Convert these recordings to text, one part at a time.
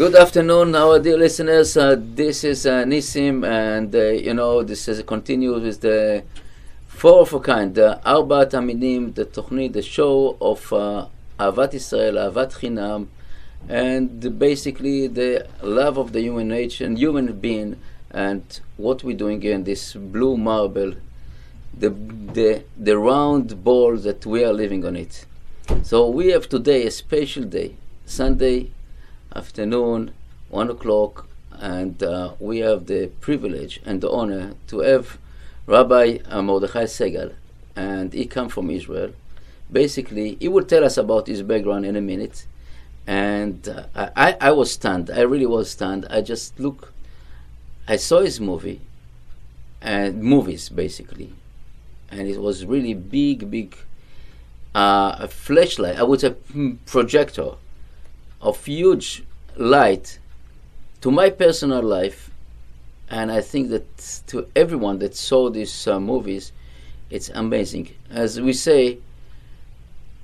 Good afternoon, our dear listeners. Uh, this is uh, Nissim, and uh, you know this is continues with the four of a kind, the Arbat Aminim, the Tochni, the show of uh, Avat Israel, Avat Chinam, and basically the love of the human nature and human being, and what we're doing in this blue marble, the the the round ball that we are living on it. So we have today a special day, Sunday afternoon, one o'clock, and uh, we have the privilege and the honor to have Rabbi Mordechai Segal, and he come from Israel. Basically, he will tell us about his background in a minute, and uh, I, I was stunned. I really was stunned. I just look, I saw his movie, and movies basically, and it was really big, big, uh, a flashlight. I would say hmm, projector of huge light to my personal life, and I think that to everyone that saw these uh, movies, it's amazing. As we say,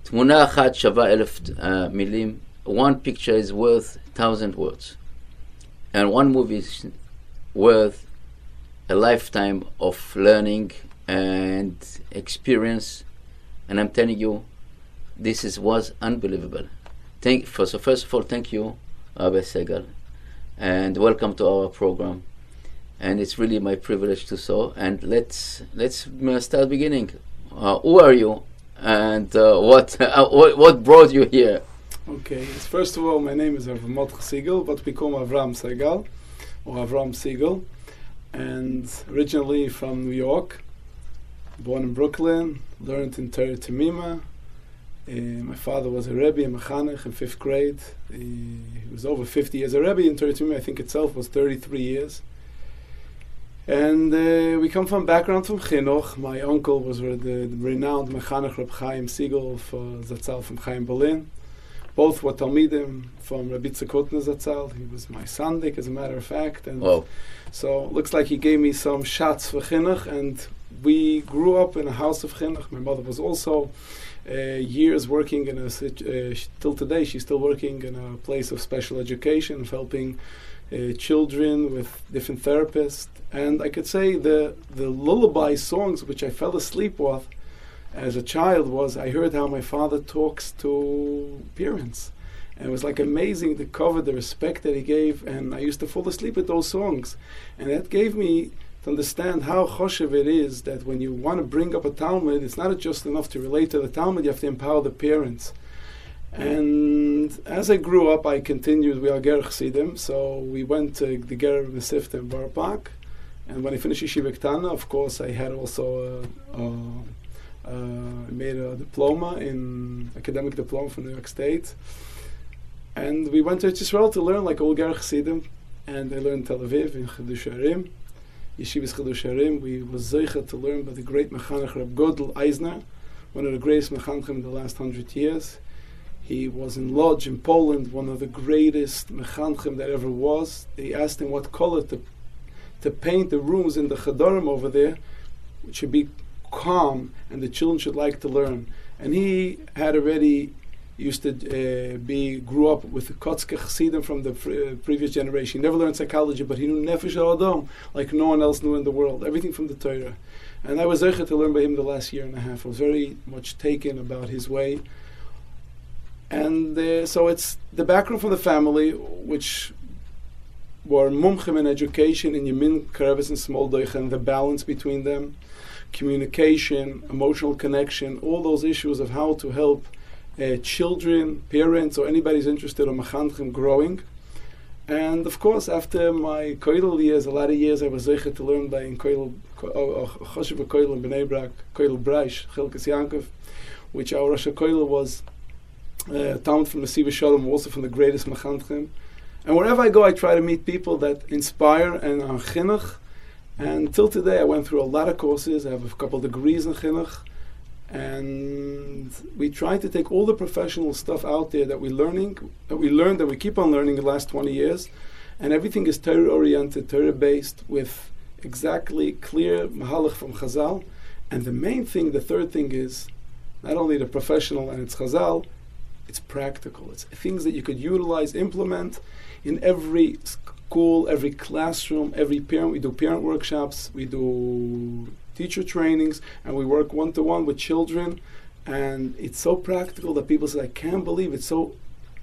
תמונה אחת שווה אלף uh, מילים. One picture is worth thousand words, and one movie is worth a lifetime of learning and experience. And I'm telling you, this is was unbelievable. Thank for so first of all, thank you, Rabbi Segal, and welcome to our program. And it's really my privilege to so. And let's let's uh, start beginning. Uh, who are you, and uh, what, uh, what what brought you here? Okay, first of all, my name is Avram Siegel, but we call Avram Segal, or Avram Siegel, and originally from New York, born in Brooklyn, learned in Torah Temima, uh, my father was a Rebbe, a Mechanech in fifth grade. He, he was over 50 years. A Rebbe in Torah I think itself was 33 years. And uh, we come from background from Chinuch. My uncle was the, the renowned Mechanech Reb Chaim Siegel for Zatzal from Chaim Berlin. Both were Talmidim from Rabbi Tzakotna Zatzal. He was my sandik, as a matter of fact. And Whoa. so looks like he gave me some shots for Chinuch. And we grew up in a house of Chinuch. My mother was also uh, years working in a uh, till today she's still working in a place of special education helping uh, children with different therapists. And I could say the the lullaby songs which I fell asleep with as a child was I heard how my father talks to parents. And it was like amazing to cover the respect that he gave and I used to fall asleep with those songs. And that gave me to understand how choshev it is that when you want to bring up a Talmud, it's not just enough to relate to the Talmud, you have to empower the parents. And as I grew up, I continued, we are Ger Chassidim, so we went to the Ger Mesifta in Park. And when I finished Yeshiva Ktana, of course, I had also a, a, a, made a diploma in academic diploma from New York State. And we went to Israel to learn like all Ger Chassidim. And I learned Tel Aviv in Chiddush Harim. Yeshivas Chiddush Harim, we was zeicha to learn by the great Mechanech Reb Godel Eisner, one of the greatest Mechanechim in the last hundred years. He was in Lodz in Poland, one of the greatest Mechanechim that ever was. They asked him what color to, to paint the rooms in the Chadorim over there, which should be calm and the children should like to learn. And he had already used to uh, be grew up with the Kotzke Chassidim from the uh, previous generation. He never learned psychology, but he knew Nefesh Adam like no one else knew in the world. Everything from the Torah. And I was zeichet to learn by him the last year and a half. I was very much taken about his way. And uh, so it's the background from the family, which were mumchim in education in Yemin, Karevis, and Smoldoich, and the balance between them, communication, emotional connection, all those issues of how to help uh, children, parents, or anybody who's interested in Machanchim growing. And of course, after my koilel years, a lot of years, I was zeichet to learn by in koilel, choshev koilel in Bnei Brak, koilel Braish, Chilkes Yankov, which our Rosh koilel was uh, Talmud from the Siva Shalom, also from the greatest Machanchim. And wherever I go, I try to meet people that inspire and are chinuch. And till today, I went through a lot of courses. I have a couple degrees in chinuch and we try to take all the professional stuff out there that we're learning, that we learned, that we keep on learning the last 20 years, and everything is Torah oriented, Torah based, with exactly clear mahalach from Chazal. And the main thing, the third thing is not only the professional and it's Chazal, it's practical. It's things that you could utilize, implement in every school, every classroom, every parent. We do parent workshops, we do teacher trainings, and we work one to one with children. And it's so practical that people say, I can't believe it's so.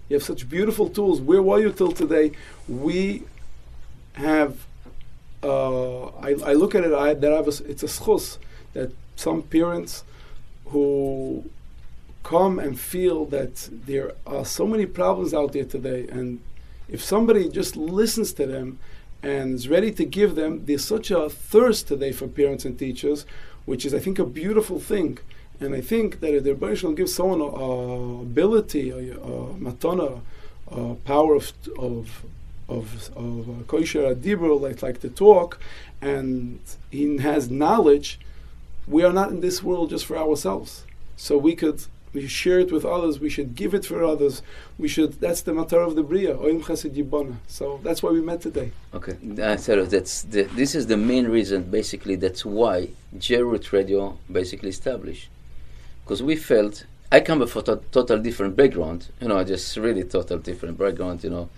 You have such beautiful tools. Where were you till today? We have. Uh, I, I look at it. I, that I have a, it's a schus that some parents who come and feel that there are so many problems out there today, and if somebody just listens to them and is ready to give them, there's such a thirst today for parents and teachers, which is, I think, a beautiful thing. And I think that if the Rebbe will give someone a, ability, a, a matana, a power of of of of uh, kosher dibur, like like to talk, and he has knowledge. We are not in this world just for ourselves. So we could we share it with others. We should give it for others. We should. That's the matter of the bria. So that's why we met today. Okay, uh, so that's the, this is the main reason. Basically, that's why JRoot Radio basically established, because we felt I come from a total different background. You know, I just really total different background. You know,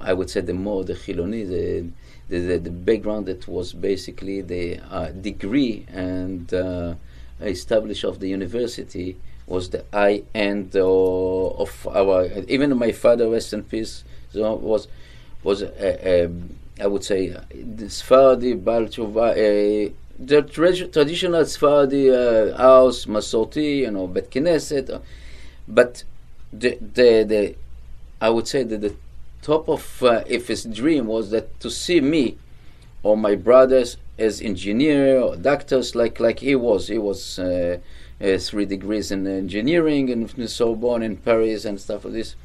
I would say the more the Chiloni, the, the, the, the background that was basically the uh, degree and uh, established of the university was the high end uh, of our. Even my father, rest in peace, was was a, a, I would say the Sfardi Balchuva, uh, the tra- traditional Sfardi uh, house, Masorti, you know, Bet Knesset, uh, but the the the I would say that the top of uh, if his dream was that to see me or my brothers as engineer or doctors like like he was he was uh, uh, three degrees in engineering and so on in Paris and stuff like this.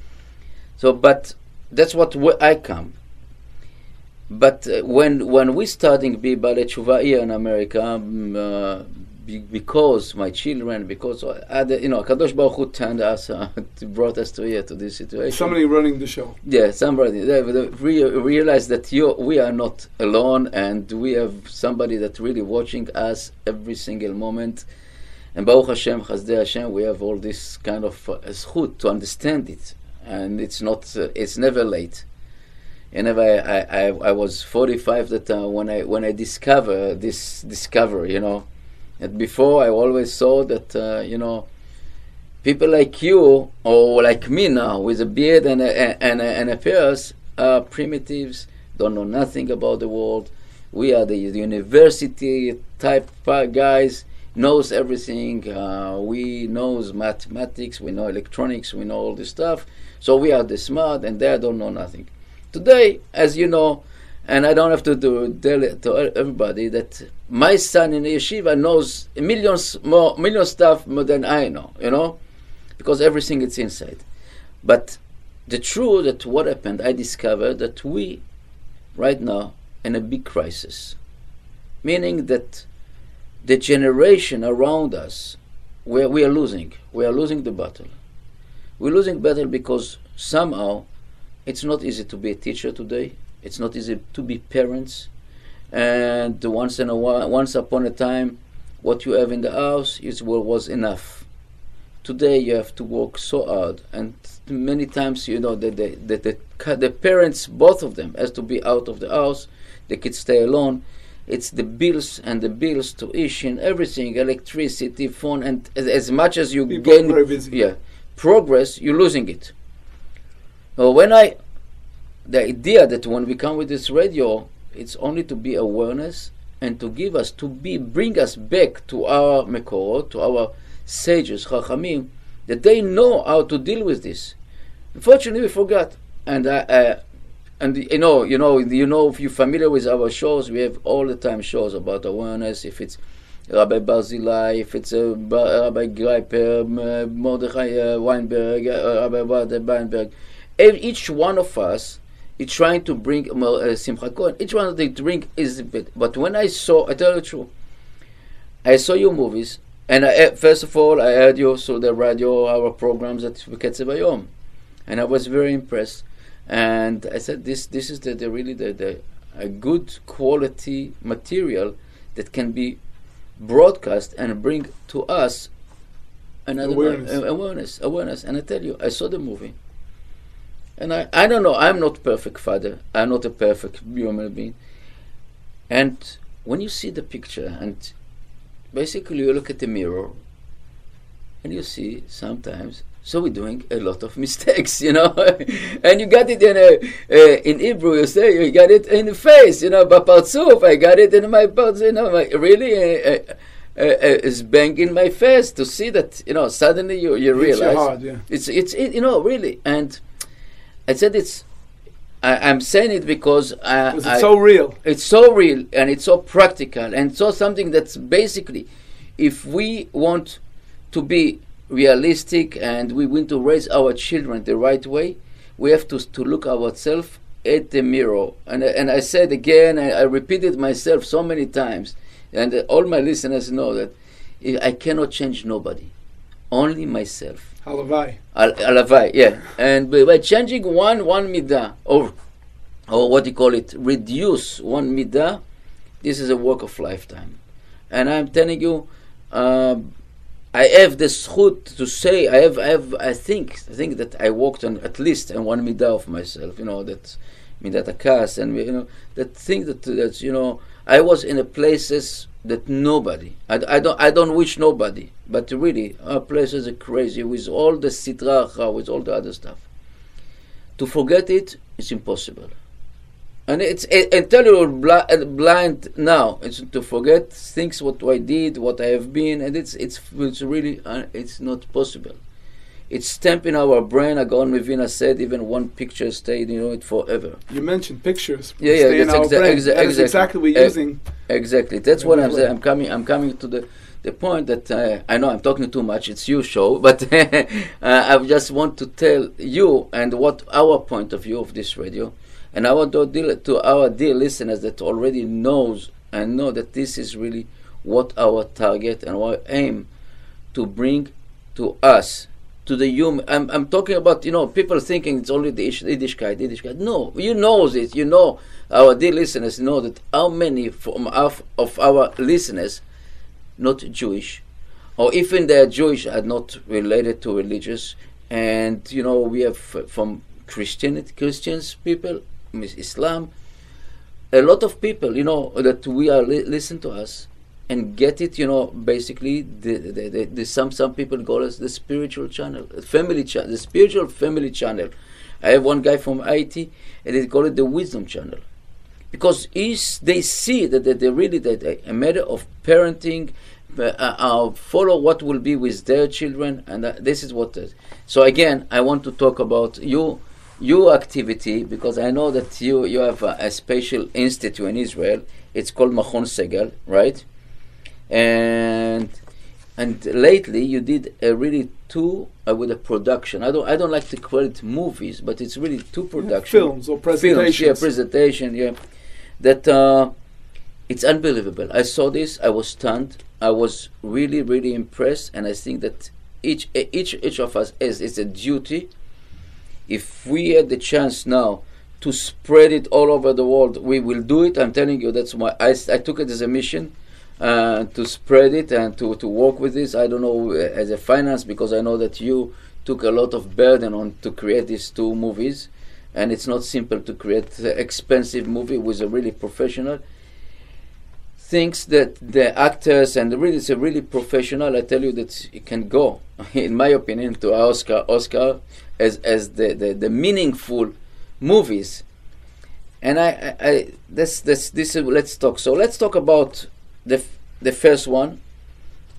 So, but that's what I come. But uh, when when we starting be Ballet here in America, um, uh, be, because my children, because other, you know, Kadosh Baruch Hu turned us, uh, brought us to here to this situation. Somebody running the show. Yeah, somebody. They, they re- realize that you, we are not alone, and we have somebody that really watching us every single moment and Baruch Hashem, Chazdei Hashem, we have all this kind of uh, zchut to understand it, and it's not, uh, it's never late. And I, I, I was 45 that uh, when I when I discover this discovery, you know, and before I always saw that uh, you know, people like you or like me now with a beard and a, and a, and a pierce are primitives, don't know nothing about the world. We are the university type guys knows everything. Uh, we knows mathematics, we know electronics, we know all this stuff. So we are the smart, and they don't know nothing. Today, as you know, and I don't have to do, tell to everybody that my son in yeshiva knows millions more, million stuff more than I know. You know, because everything is inside. But the truth that what happened, I discovered that we, right now, in a big crisis, meaning that the generation around us, we are losing. We are losing the battle. We're losing battle because somehow it's not easy to be a teacher today. It's not easy to be parents. And once in a while, once upon a time, what you have in the house is what was enough. Today you have to work so hard, and many times you know that the, the, the, the parents, both of them, has to be out of the house. The kids stay alone it's the bills and the bills, to tuition, everything, electricity, phone, and as, as much as you People gain, yeah, progress, you're losing it. Well, when I, the idea that when we come with this radio, it's only to be awareness and to give us, to be, bring us back to our mekorot, to our sages, chachamim, that they know how to deal with this. Unfortunately, we forgot. And I, uh, and you know, you know, you know, if you're familiar with our shows, we have all the time shows about awareness. If it's Rabbi Barzilai, if it's uh, Rabbi Greiper, uh, Mordechai uh, Weinberg, uh, Rabbi Weinberg, each one of us is trying to bring uh, Simcha Cohen. Each one of the drink is a bit. But when I saw, I tell you the truth, I saw your movies, and I, uh, first of all, I heard you through the radio, our programs at Ketzev Hayom, and I was very impressed and I said this this is the, the really the, the a good quality material that can be broadcast and bring to us another awareness. Uh, awareness awareness and I tell you I saw the movie And I, I don't know, I'm not perfect father. I'm not a perfect human being. And when you see the picture and basically you look at the mirror and you see sometimes so we're doing a lot of mistakes, you know. and you got it in a, uh, in Hebrew. You say you got it in the face, you know. Baparzuf, I got it in my parts, you know. My, really, uh, uh, is banging my face to see that, you know. Suddenly you you realize hard, yeah. it's it's it, you know really. And I said it's. I, am saying it because uh, it's I, so real. It's so real and it's so practical and so something that's basically, if we want to be realistic and we want to raise our children the right way, we have to, to look ourselves at the mirror. And, and I said again, I, I repeated myself so many times, and all my listeners know that I cannot change nobody, only myself. Halavai. Al- Halavai, yeah. And by, by changing one one midah, or or what you call it, reduce one midah, this is a work of lifetime. And I'm telling you, uh, I have the schut to say I have I have I think I think that I walked on at least on one midah of myself. You know that midat akas and you know that thing that that you know I was in a places that nobody I, I don't I don't wish nobody but really our places are crazy with all the sitra with all the other stuff. To forget it is impossible. And it's and tell you bl- blind now. It's to forget things what I did, what I have been, and it's it's it's really uh, it's not possible. It's stamped in our brain. Agon Mevina said even one picture stayed, you know, it forever. You mentioned pictures. Yeah, yeah, that's, exa- exa- exactly. exactly we're using. Exactly. That's what I'm saying. I'm coming. I'm coming to the the point that uh, I know I'm talking too much. It's your show, but uh, I just want to tell you and what our point of view of this radio and I want to, our dear listeners that already knows and know that this is really what our target and our aim to bring to us, to the human. I'm, I'm talking about, you know, people thinking it's only the Yiddishkeit, Yiddishkeit. No, you know this. You know, our dear listeners know that how many from of, of our listeners not Jewish, or even they are Jewish are not related to religious, and you know we have from Christian Christians people Islam, a lot of people, you know, that we are li- listen to us and get it, you know, basically the, the, the, the some some people call us the spiritual channel, family channel, the spiritual family channel. I have one guy from Haiti, and they call it the wisdom channel, because is they see that, that they really that a matter of parenting, uh, uh, follow what will be with their children, and uh, this is what. so again, I want to talk about you your activity, because I know that you, you have a, a special institute in Israel. It's called Machon Segal, right? And and lately you did a really two uh, with a production. I don't I don't like to call it movies, but it's really two production films or presentations. Films, yeah, presentation, yeah. That uh, it's unbelievable. I saw this. I was stunned. I was really really impressed, and I think that each each each of us is is a duty if we had the chance now to spread it all over the world, we will do it. I'm telling you, that's why I, I took it as a mission uh, to spread it and to, to work with this. I don't know uh, as a finance because I know that you took a lot of burden on to create these two movies, and it's not simple to create an expensive movie with a really professional. Thinks that the actors and really it's a really professional. I tell you that it can go, in my opinion, to Oscar. Oscar as as the, the, the meaningful movies. And I, I, I this this this is, let's talk. So let's talk about the the first one,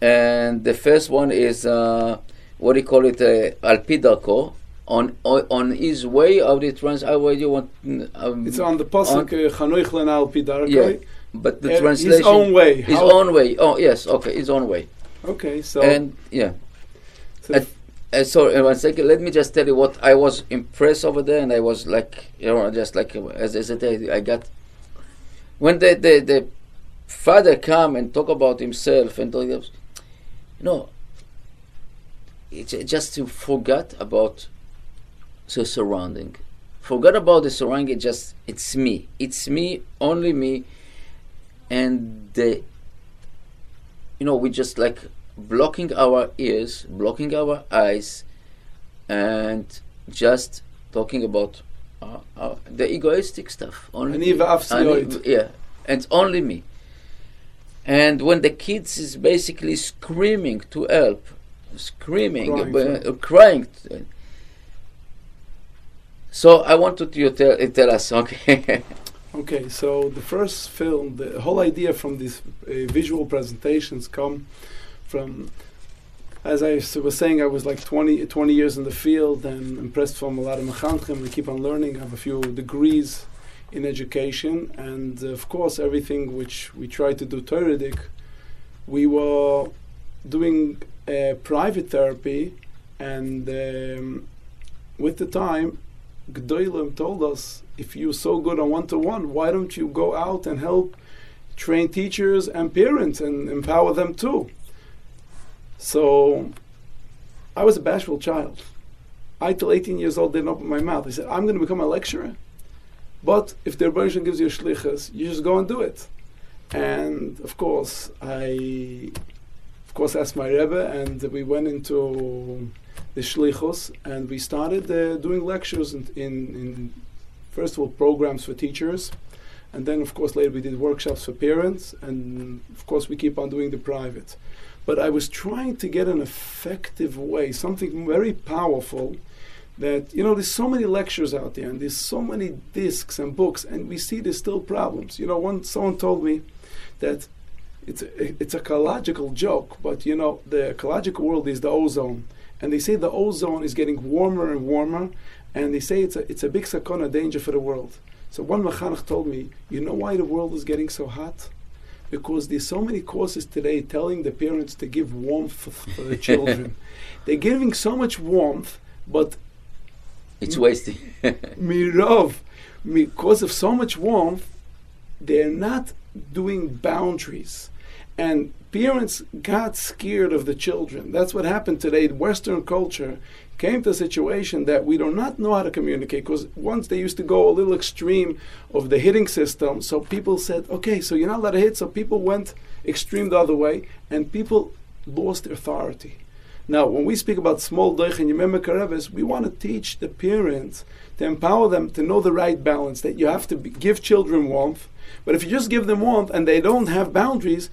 and the first one is uh, what do you call it? Uh, Alpidarko on on his way of the trans. How do you want? Um, it's on the pasuk Chanoich Alpidarko. Yeah, but the translation his own way. His How own way. Oh yes, okay, his own way. Okay, so and yeah. So uh, sorry, one second. Let me just tell you what I was impressed over there, and I was like, you know, just like as I said, I got when the the, the father come and talk about himself and talk, you know, it just to forget about the surrounding, forget about the surrounding. Just it's me, it's me, only me, and the, you know, we just like blocking our ears, blocking our eyes, and just talking about uh, uh, the egoistic stuff. Only va'af yeah, and only me. And when the kids is basically screaming to help, screaming, Crying, uh, crying. So I wanted you to tell, tell us, okay? Okay, so the first film, the whole idea from these uh, visual presentations come from, as I was saying, I was like 20, 20 years in the field and impressed from a lot of mechanchim. I keep on learning. I have a few degrees in education, and of course, everything which we try to do Toradic, we were doing uh, private therapy, and um, with the time, Gdoilim told us, if you're so good on one-to-one, why don't you go out and help train teachers and parents and empower them too? So I was a bashful child. I, till 18 years old, didn't open my mouth. I said, I'm going to become a lecturer. But if the Rebbeinu gives you a shlichus, you just go and do it. And of course, I, of course, asked my Rebbe, and we went into the shlichus, and we started uh, doing lectures in, in, in, first of all, programs for teachers, and then, of course, later we did workshops for parents, and of course, we keep on doing the private. But I was trying to get an effective way, something very powerful. That you know, there's so many lectures out there, and there's so many discs and books, and we see there's still problems. You know, one someone told me that it's a, it's a ecological joke, but you know, the ecological world is the ozone, and they say the ozone is getting warmer and warmer, and they say it's a it's a big sakona danger for the world. So one mechanech told me, you know why the world is getting so hot? Because there's so many courses today telling the parents to give warmth for, the children. They're giving so much warmth, but it's wasting. mirov, because of so much warmth, they're not doing boundaries. And parents got scared of the children. That's what happened today. In Western culture came to a situation that we do not know how to communicate because once they used to go a little extreme of the hitting system, so people said, okay, so you're not allowed to hit, so people went extreme the other way, and people lost their authority. Now, when we speak about small doich and yemem kareves, we want to teach the parents to empower them to know the right balance. That you have to be, give children warmth, but if you just give them warmth and they don't have boundaries,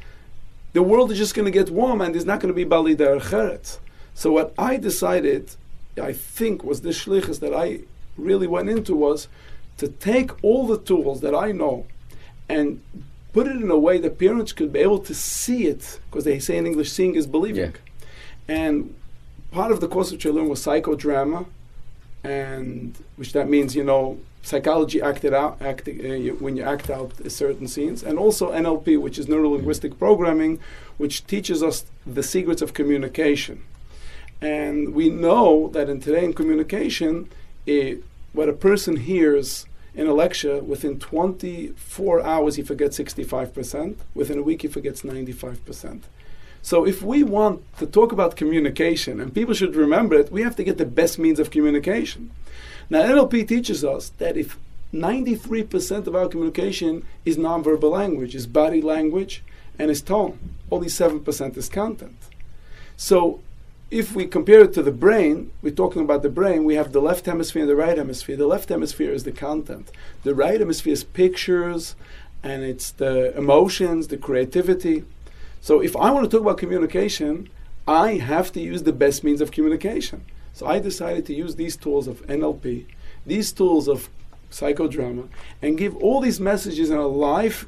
the world is just going to get warm and there's not going to be bali der cheret. So what I decided, I think, was the shlichus that I really went into was to take all the tools that I know and put it in a way that parents could be able to see it, because they say in English, seeing is believing. Yeah. And part of the course which I learned was psychodrama, and which that means you know psychology acted out act, uh, you, when you act out certain scenes, and also NLP, which is neuro linguistic programming, which teaches us the secrets of communication. And we know that in today in communication, it, what a person hears in a lecture, within 24 hours he forgets 65%, within a week he forgets 95%. So if we want to talk about communication, and people should remember it, we have to get the best means of communication. Now NLP teaches us that if 93% of our communication is nonverbal language, is body language, and is tone, only 7% is content. So if we compare it to the brain, we're talking about the brain, we have the left hemisphere and the right hemisphere. The left hemisphere is the content. The right hemisphere is pictures and it's the emotions, the creativity. So if I want to talk about communication, I have to use the best means of communication. So I decided to use these tools of NLP, these tools of psychodrama, and give all these messages in a live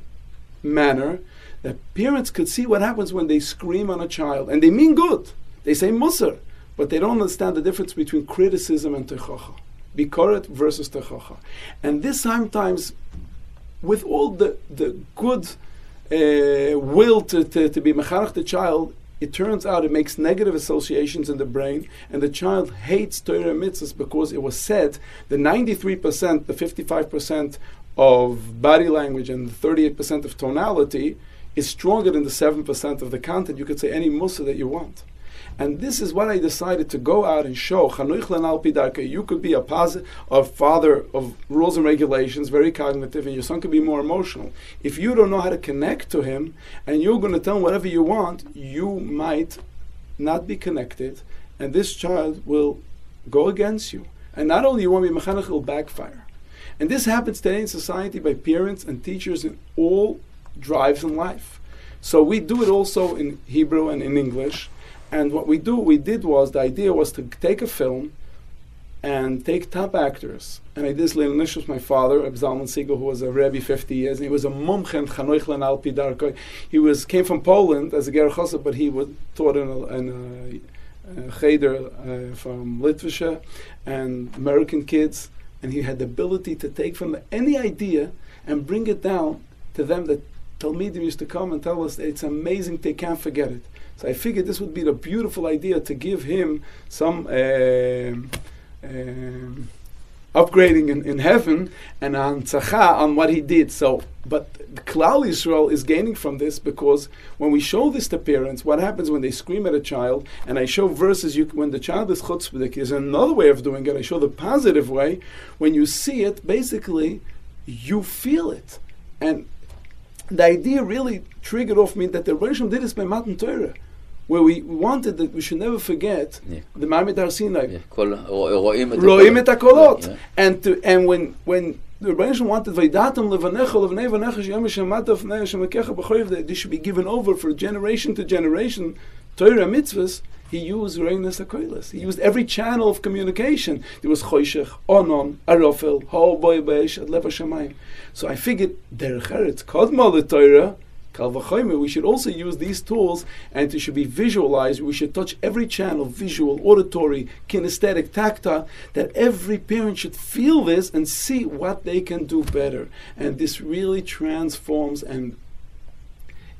manner that parents could see what happens when they scream on a child. And they mean good. They say musar, but they don't understand the difference between criticism and techacha. Bikoret versus techacha. And this sometimes, with all the, the good uh, will to, to, to be mechanech the child, it turns out it makes negative associations in the brain, and the child hates Torah mitzvahs because it was said the 93%, the 55% of body language and the 38% of tonality is stronger than the 7% of the content. You could say any musa that you want. And this is what I decided to go out and show. You could be a positive, father of rules and regulations, very cognitive, and your son could be more emotional. If you don't know how to connect to him, and you're going to tell him whatever you want, you might not be connected, and this child will go against you. And not only you want to be mechanech, it'll backfire. And this happens today in society by parents and teachers in all drives in life. So we do it also in Hebrew and in English. And what we do, we did was the idea was to take a film and take top actors. And I did this little with my father, Zalman Siegel, who was a Rebbe 50 years, and he was a mumchen chanoichlen al pidarko. He was came from Poland as a ger but he was taught in a, in a, a cheder uh, from Litvisha and American kids, and he had the ability to take from any idea and bring it down to them that Talmidim used to come and tell us it's amazing, they can't forget it. So I figured this would be the beautiful idea to give him some uh, um, upgrading in, in heaven and on tzacha on what he did. So, but Klal Yisrael is gaining from this because when we show this to parents, what happens when they scream at a child, and I show verses you, when the child is chutzpahdik, is another way of doing it. I show the positive way. When you see it, basically, you feel it, and the idea really triggered off me that the Rebbe did this by Matan Torah where we wanted that we should never forget yeah. the Ma'amid Har Sinai. Yeah. Eh, ro'im et hakolot. Yeah. And, to, and when, when the Rebbeinu wanted Vaidatam levanecha levnei vanecha sheyam shemata fnei shemekecha b'choyev that this should be given over for generation to generation Torah mitzvahs he used Reinas HaKoilis. He used every channel of communication. There was Choshech, Onon, Arofel, Ho Boy Beish, Adlev HaShamayim. So I figured, Derech Eretz, Kodma the Torah, Kalvachomer, we should also use these tools and it should be visualized. We should touch every channel visual, auditory, kinesthetic, tactile that every parent should feel this and see what they can do better. And this really transforms and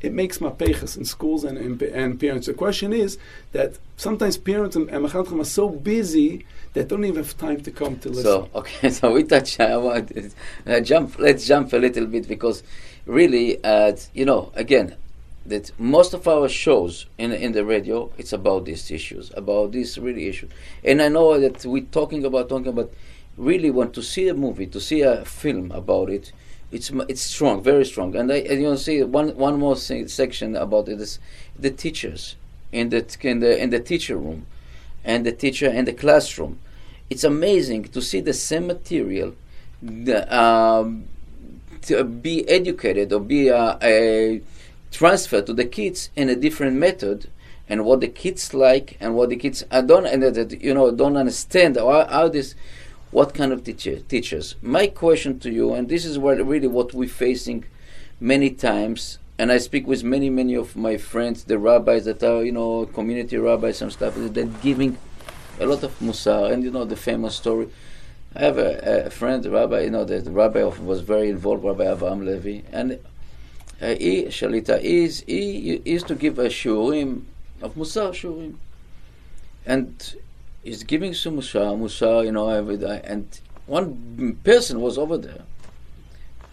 it makes mapeches in schools and, and, and, parents. The question is that sometimes parents and, and are so busy that don't even have time to come to listen. So okay, so we touch. I want uh, jump. Let's jump a little bit because really, at you know, again, that most of our shows in in the radio, it's about these issues, about these really issues. And I know that we're talking about talking about. Really want to see a movie, to see a film about it. It's it's strong, very strong. And I and you know, see one one more thing, section about it is the teachers in the in the in the teacher room, and the teacher in the classroom. It's amazing to see the same material. The, um, to be educated or be a, a transfer to the kids in a different method and what the kids like and what the kids I don't and that you know don't understand how, how, this what kind of teacher, teachers. My question to you and this is what really what we're facing many times and I speak with many many of my friends the rabbis that are you know community rabbis and stuff that giving a lot of musar and you know the famous story I have a, a friend, rabbi, you know, the, rabbi was very involved, Rabbi Avraham Levi, and uh, he, Shalita, is, he, he used to give a shurim of Musar shurim. And he's giving some Musar, Musar, you know, every day. And one person was over there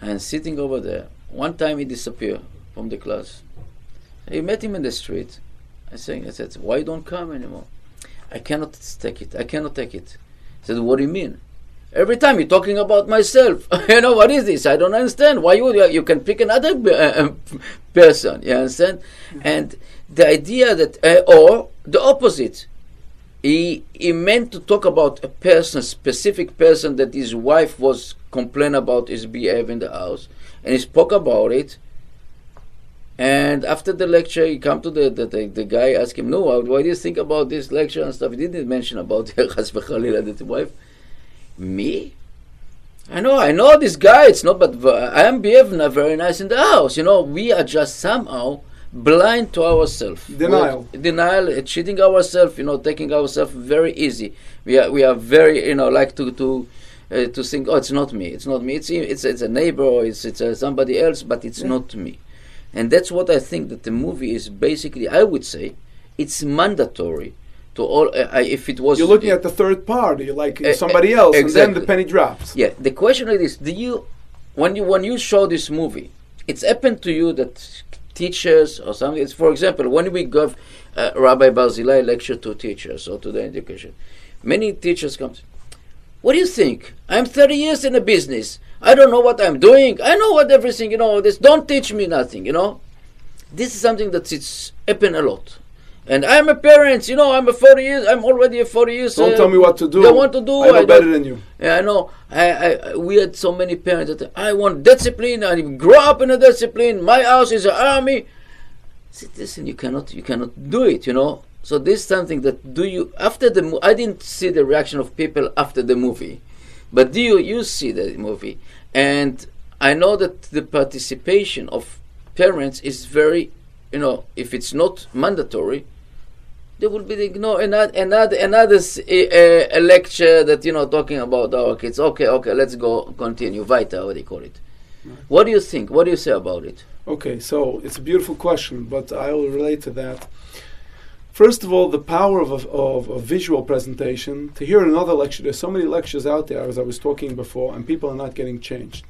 and sitting over there. One time he disappeared from the class. He met him in the street. I said, I said, why don't come anymore? I cannot take it. I cannot take it. He said, what do you mean? Every time you're talking about myself. you know, what is this? I don't understand. Why you you can pick another uh, um, person. You understand? Mm-hmm. And the idea that, uh, or the opposite, he, he meant to talk about a person, a specific person that his wife was complaining about his behavior in the house, and he spoke about it. And after the lecture, he come to the, the, the, the guy, ask him, no, why do you think about this lecture and stuff? He didn't mention about the wife. Me? I know, I know this guy. It's not, but I am behaving very nice in the house. You know, we are just somehow blind to ourselves. Denial. We're denial, uh, cheating ourselves. You know, taking ourselves very easy. We are, we are very, you know, like to to uh, to think, oh, it's not me. It's not me. It's it's it's a neighbor or it's it's uh, somebody else, but it's yeah. not me. And that's what I think that the movie is basically. I would say, it's mandatory to all. Uh, if it was, you're looking at the third party, like uh, somebody else, exactly. and then the penny drops. Yeah. The question is, do you, when you when you show this movie, it's happened to you that teachers or something. It's for example, when we give uh, Rabbi Barzilai lecture to teachers or to the education, many teachers come. What do you think? I'm 30 years in the business. I don't know what I'm doing. I know what everything, you know, this don't teach me nothing, you know. This is something that it's happened a lot. And I'm a parent, you know. I'm a 40 years. I'm already a 40 years. Don't uh, tell me what to do. I want to do. I know don't- better than you. Yeah, I know. I, I, we had so many parents that I want discipline. I grow up in a discipline. My house is an army. I said, listen, you cannot, you cannot do it. You know. So this is something that do you after the. Mo- I didn't see the reaction of people after the movie, but do you you see the movie? And I know that the participation of parents is very, you know, if it's not mandatory, there will be the, no another another another eh, eh, a lecture that you know talking about our kids. Okay, okay, let's go continue. Vita, what do you call it? What do you think? What do you say about it? Okay, so it's a beautiful question, but I will relate to that. First of all, the power of a, of a visual presentation. To hear another lecture, there's so many lectures out there, as I was talking before, and people are not getting changed.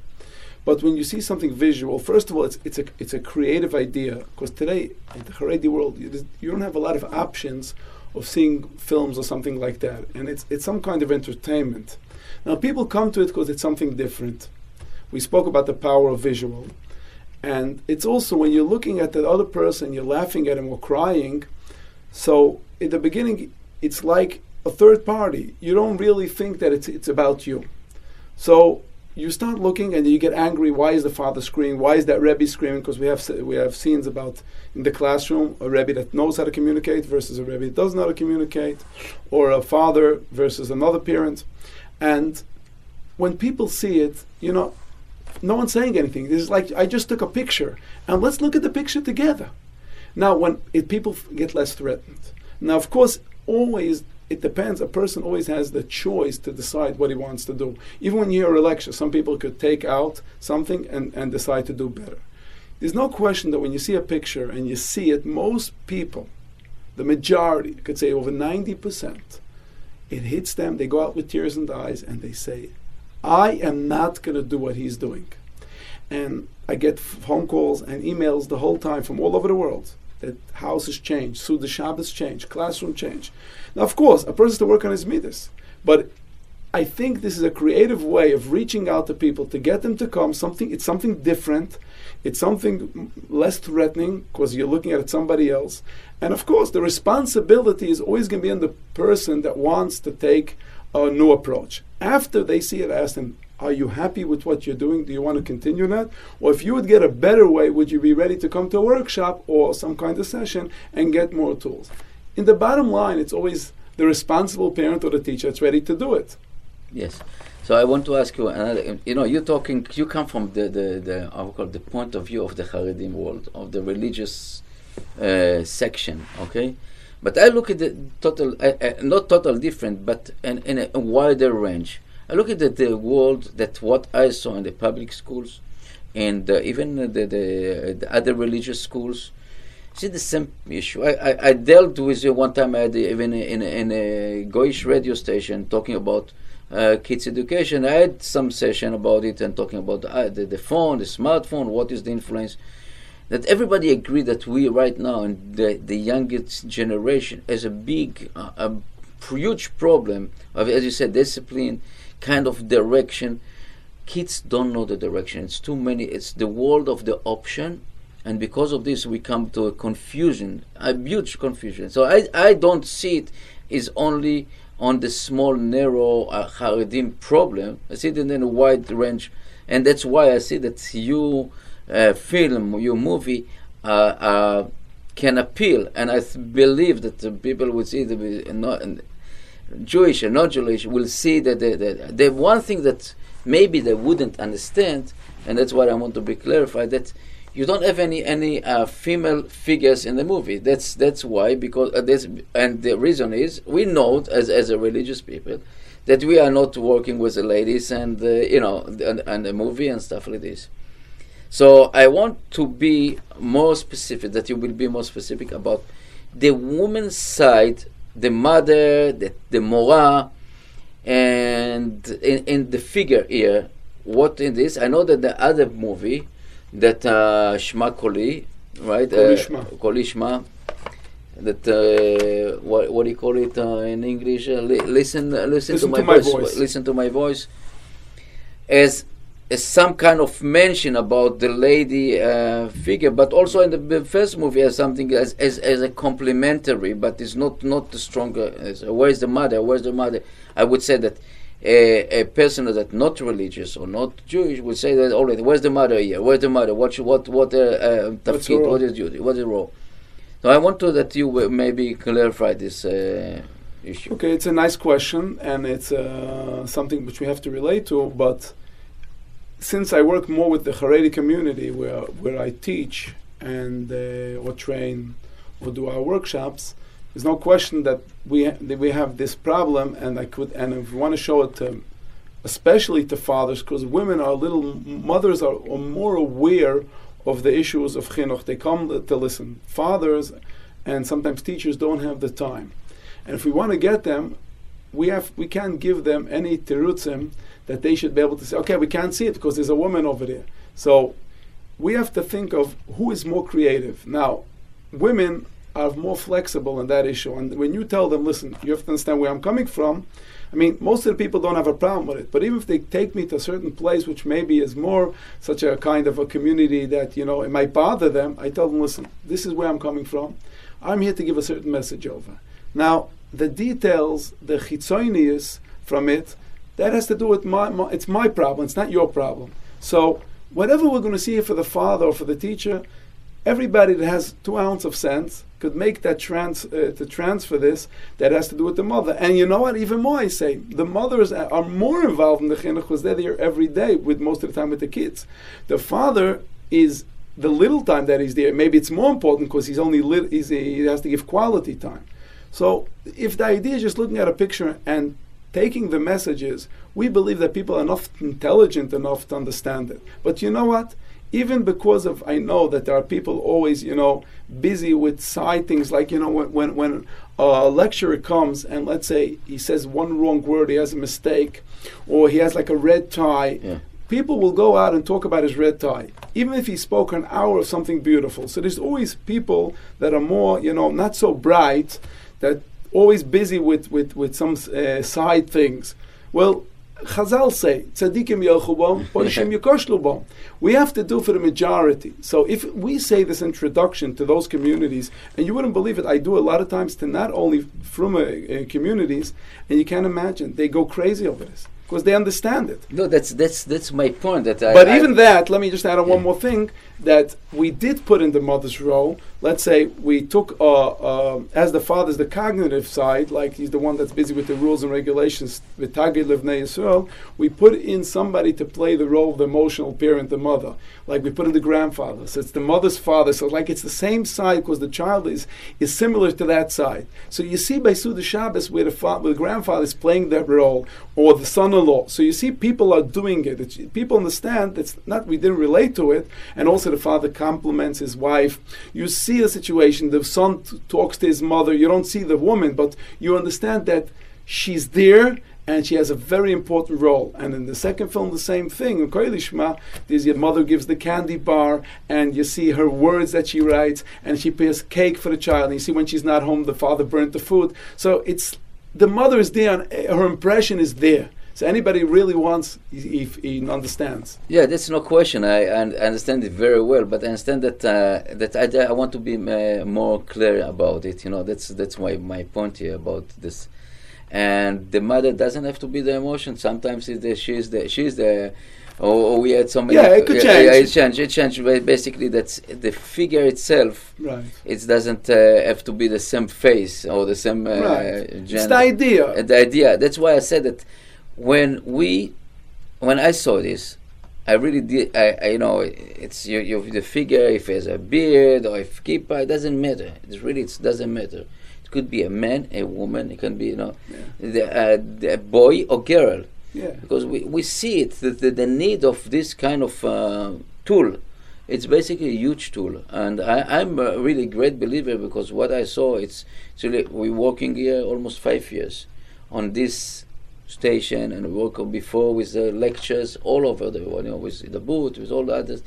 But when you see something visual, first of all, it's, it's, a, it's a creative idea. Because today, in the Haredi world, you, you don't have a lot of options of seeing films or something like that. And it's, it's some kind of entertainment. Now, people come to it because it's something different. We spoke about the power of visual. And it's also when you're looking at that other person, you're laughing at him or crying. So in the beginning, it's like a third party. You don't really think that it's it's about you. So you start looking and you get angry. Why is the father screaming? Why is that Rebbe screaming? Because we have we have scenes about in the classroom a Rebbe that knows how to communicate versus a Rebbe that how to communicate, or a father versus another parent. And when people see it, you know, no one's saying anything. This is like I just took a picture, and let's look at the picture together. Now, when it, people get less threatened. Now, of course, always it depends. A person always has the choice to decide what he wants to do. Even when you hear a lecture, some people could take out something and, and decide to do better. There's no question that when you see a picture and you see it, most people, the majority, I could say over 90%, it hits them, they go out with tears in the eyes, and they say, I am not going to do what he's doing. And I get phone calls and emails the whole time from all over the world that houses change, so the Shabbos change, classroom change. Now, of course, a person has to work on his midas, but I think this is a creative way of reaching out to people to get them to come. Something it's something different. It's something less threatening because you're looking at somebody else. And of course, the responsibility is always going to be on the person that wants to take a new approach. After they see it, I ask them, are you happy with what you're doing? Do you want to continue that? Or if you would get a better way, would you be ready to come to a workshop or some kind of session and get more tools? In the bottom line, it's always the responsible parent or the teacher that's ready to do it. Yes. So I want to ask you another. You know, you're talking. You come from the the the I would call the point of view of the Haredim world of the religious uh, section. Okay, but I look at the total, uh, uh, not total different, but in, in a, wider range. I look at the, the world that what I saw in the public schools, and uh, even the, the the other religious schools. See the same issue. I, I, I dealt with it one time. I had even in in a Goyish radio station talking about uh, kids' education. I had some session about it and talking about uh, the, the phone, the smartphone, what is the influence. That everybody agreed that we right now in the, the youngest generation has a big, uh, a huge problem of, as you said, discipline, kind of direction. Kids don't know the direction. It's too many. It's the world of the option, and because of this, we come to a confusion, a huge confusion. So I, I don't see it is only on the small, narrow uh, Haredim problem. I see it in a wide range, and that's why I see that you uh, film, your movie, uh, uh, can appeal. And I th- believe that the people will see the not Jewish and not Jewish will see that the, the, one thing that maybe they wouldn't understand, and that's what I want to be clarified that you don't have any any uh, female figures in the movie. That's that's why because uh, this and the reason is we know as as a religious people that we are not working with the ladies and uh, you know and, and the movie and stuff like this. So I want to be more specific. That you will be more specific about the woman's side, the mother, the the mora, and in, in the figure here. What in this? I know that the other movie that uh, Shma Koli, right? Kolishma. Uh, Kolishma. That uh, what what do you call it uh, in English? Uh, li- listen, uh, listen, Listen to my, to my voice. voice. Listen to my voice. As some kind of mention about the lady uh, figure, but also in the, first movie as something as, as, as a complementary, but it's not not the stronger. Where's the mother? Where's the mother? I would say that a, a person that's not religious or not Jewish would say that already. Where's the mother here? Where's the mother? What what what uh, uh, tafkid? What is duty? What is role? So I want to that you maybe clarify this. Uh, issue. Okay, it's a nice question, and it's uh, something which we have to relate to. But since I work more with the Haredi community, where where I teach and uh, or train or do our workshops, there's no question that we ha- that we have this problem, and I could and if we want to show it to, especially to fathers, because women are little mothers are, are more aware of the issues of chinuch. They come to listen. Fathers and sometimes teachers don't have the time. And if we want to get them, we have we can't give them any terutzim that they should be able to say, okay, we can't see it because there's a woman over there. So we have to think of who is more creative. Now, women are more flexible in that issue. And when you tell them, listen, you have to understand where I'm coming from. I mean, most of the people don't have a problem with it. But even if they take me to a certain place, which maybe is more such a kind of a community that, you know, it might bother them, I tell them, listen, this is where I'm coming from. I'm here to give a certain message over. Now, the details, the chitzonius from it, that has to do with my, my, it's my problem, it's not your problem. So, whatever we're going to see for the father or for the teacher, everybody that has two ounces of sense could make that trans uh, to transfer this that has to do with the mother. And you know what? Even more, I say the mothers are more involved in the chinuch because they're there every day with most of the time with the kids. The father is the little time that he's there. Maybe it's more important because he's only li- he's, he has to give quality time. So if the idea is just looking at a picture and taking the messages, we believe that people are not intelligent enough to understand it. But you know what? Even because of I know that there are people always, you know, busy with side things like, you know, when when, when a lecturer comes and let's say he says one wrong word, he has a mistake, or he has like a red tie. Yeah. People will go out and talk about his red tie, even if he spoke an hour of something beautiful. So there's always people that are more, you know, not so bright, that always busy with, with, with some uh, side things. Well, Chazal say, tzaddikim yochubom. We have to do for the majority. So if we say this introduction to those communities, and you wouldn't believe it, I do a lot of times to not only from uh, uh, communities, and you can't imagine, they go crazy over this because they understand it. No, that's that's that's my point. That I, But I- even that, let me just add on one more thing that we did put in the mother's role. Let's say we took, uh, uh, as the father's the cognitive side, like he's the one that's busy with the rules and regulations, with Tagid Levnei Yisrael, we put in somebody to play the role of the emotional parent, the mother. Like we put in the grandfather. So it's the mother's father. So like it's the same side because the child is, is similar to that side. So you see by Suda Shabbos where the, the grandfather is playing that role or the son-in-law. So you see people are doing it. It's, people understand it's not we didn't relate to it, and also the father compliments his wife. You see a situation. The son t- talks to his mother. You don't see the woman, but you understand that she's there and she has a very important role. And in the second film, the same thing. In Koili Shma, there's your mother gives the candy bar, and you see her words that she writes, and she prepares cake for the child. And you see when she's not home, the father burnt the food. So it's the mother is there, and her impression is there. So anybody really wants, he, he, he understands. Yeah, that's no question. I, I understand it very well, but I understand that uh, that I, I want to be uh, more clear about it. You know, that's that's my my point here about this. And the mother doesn't have to be the emotion. Sometimes it's the, she's the she's the. Or, or we had so many. Yeah, it could Yeah, yeah, change. it change. It change. Ba- Basically, that's the figure itself. Right. It doesn't uh, have to be the same face or the same uh, right. It's the idea. Uh, the idea. That's why I said that when we, when I saw this, I really did. I, I you know, it's you, you, the figure. If he has a beard or if kippah, it doesn't matter. It's really it doesn't matter. It could be a man, a woman. It can be you know, Yeah. the, uh, the boy or girl. Yeah. Because we, we see it the, the, the need of this kind of uh, tool. It's basically a huge tool, and I, I'm a really great believer because what I saw, it's, it's really we're working here almost five years on this station, and we worked before with the lectures all over the world, you know, with the booth, with all the others,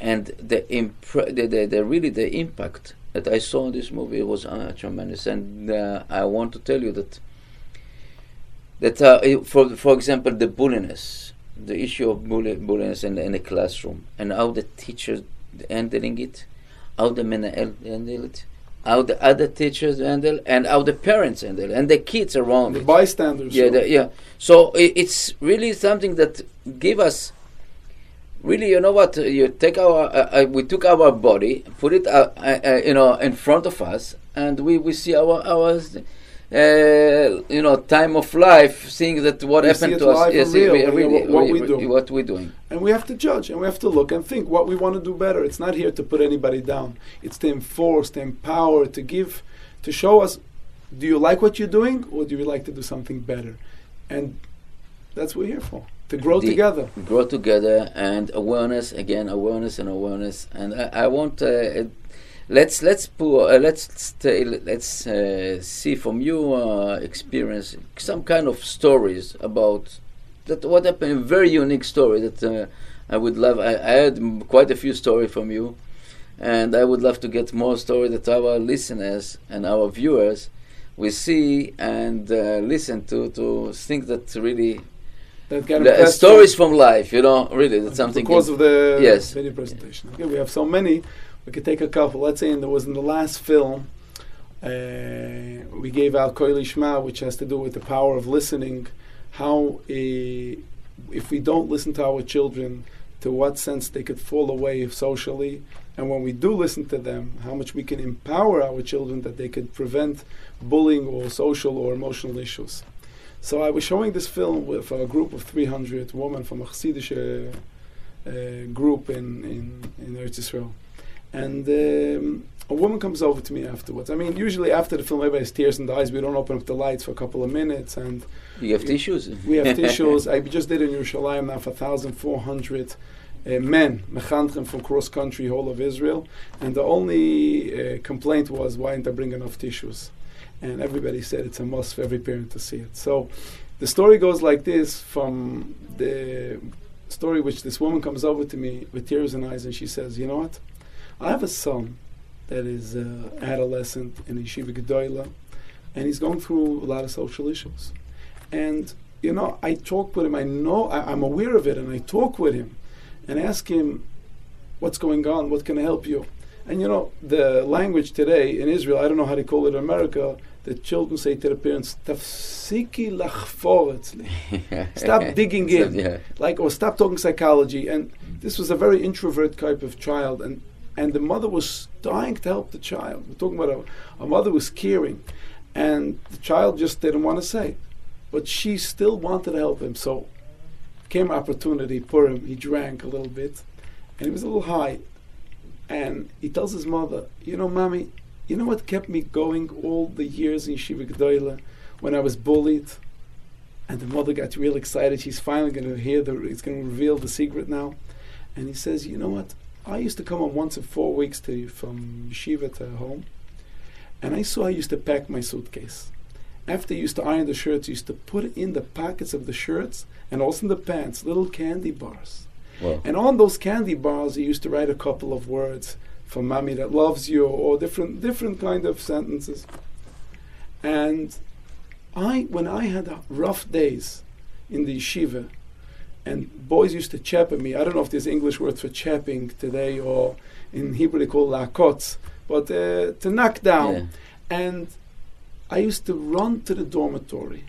and the, impre- the, the, the really the impact that I saw in this movie was uh, tremendous, and uh, I want to tell you that that uh, for for example the bulliness the issue of bully, bullying in, in the classroom and how the teachers handling it, how the men handle it, how the other teachers handle, and how the parents handle, and the kids around The it. bystanders. Yeah, so- the, yeah. So i it's really something that give us. Really, you know what? uh, You take our, uh, uh, we took our body, put it, uh, uh, uh, you know, in front of us, and we, we see our our, uh, you know, time of life, seeing that what We happened to us. yes, and real, we- really- what- we really- do. what we're doing. And we have to judge and we have to look and think what we want to do better. It's not here to put anybody down. It's to enforce, to empower, to give, to show us do you like what you're doing or do you like to do something better? And that's what we're here for. To grow The- together. grow together and awareness again awareness and awareness and i, I want uh, let's let's put, uh, let's let's uh, see from your uh, experience some kind of stories about that what happened a very unique story that uh, i would love I, I heard quite a few stories from you and i would love to get more stories that our listeners and our viewers will see and uh, listen to to think that really That get the, uh, stories from life, you know, really, that's something. because of the Yes. video presentation. Okay, we have so many. We could take a couple. Let's say in, there was in the last film, uh, we gave out Koili Shma, which has to do with the power of listening. How uh, if we don't listen to our children, to what sense they could fall away socially, and when we do listen to them, how much we can empower our children that they could prevent bullying or social or emotional issues. So I was showing this film with a group of 300 women from a Hasidic uh, uh, group in, in, in Eretz Israel. And um, a woman comes over to me afterwards. I mean, usually after the film, everybody has tears in the eyes. We don't open up the lights for a couple of minutes. And You have tissues. we have tissues. I just did in Yerushalayim now for 1,400 uh, men, mechanchim from cross country, whole of Israel. And the only uh, complaint was, why didn't I bring enough tissues? And everybody said it's a must for every parent to see it. So the story goes like this from the story which this woman comes over to me with tears in eyes and she says, You know what? I have a son that is uh, adolescent in Yeshiva Gedoyla and he's going through a lot of social issues. And, you know, I talk with him, I know, I, I'm aware of it, and I talk with him and ask him, What's going on? What can I help you? And, you know, the language today in Israel, I don't know how they call it in America, the children say to the parents, Tafsiki lachfor. Stop digging in. Yeah. like or stop talking psychology and this was a very introvert type of child and and the mother was dying to help the child we're talking about a, a mother was caring and the child just didn't want to say but she still wanted to help him so came opportunity for him he drank a little bit and he was a little high and he tells his mother you know mommy you know what kept me going all the years in Shiva Gdoila when I was bullied and the mother got real excited. She's finally going to hear the. It's going to reveal the secret now. And he says, "You know what? I used to come on once in four weeks to from yeshiva to home, and I saw I used to pack my suitcase. After I used to iron the shirts, I used to put in the pockets of the shirts and also in the pants little candy bars. Well, And on those candy bars, he used to write a couple of words for mommy that loves you, or different different kind of sentences. And I, when I had rough days in the yeshiva, and boys used to chap at me. I don't know if there's English word for chapping today, or in Hebrew they call lakotz, but uh, to knock down. yeah. And I used to run to the dormitory.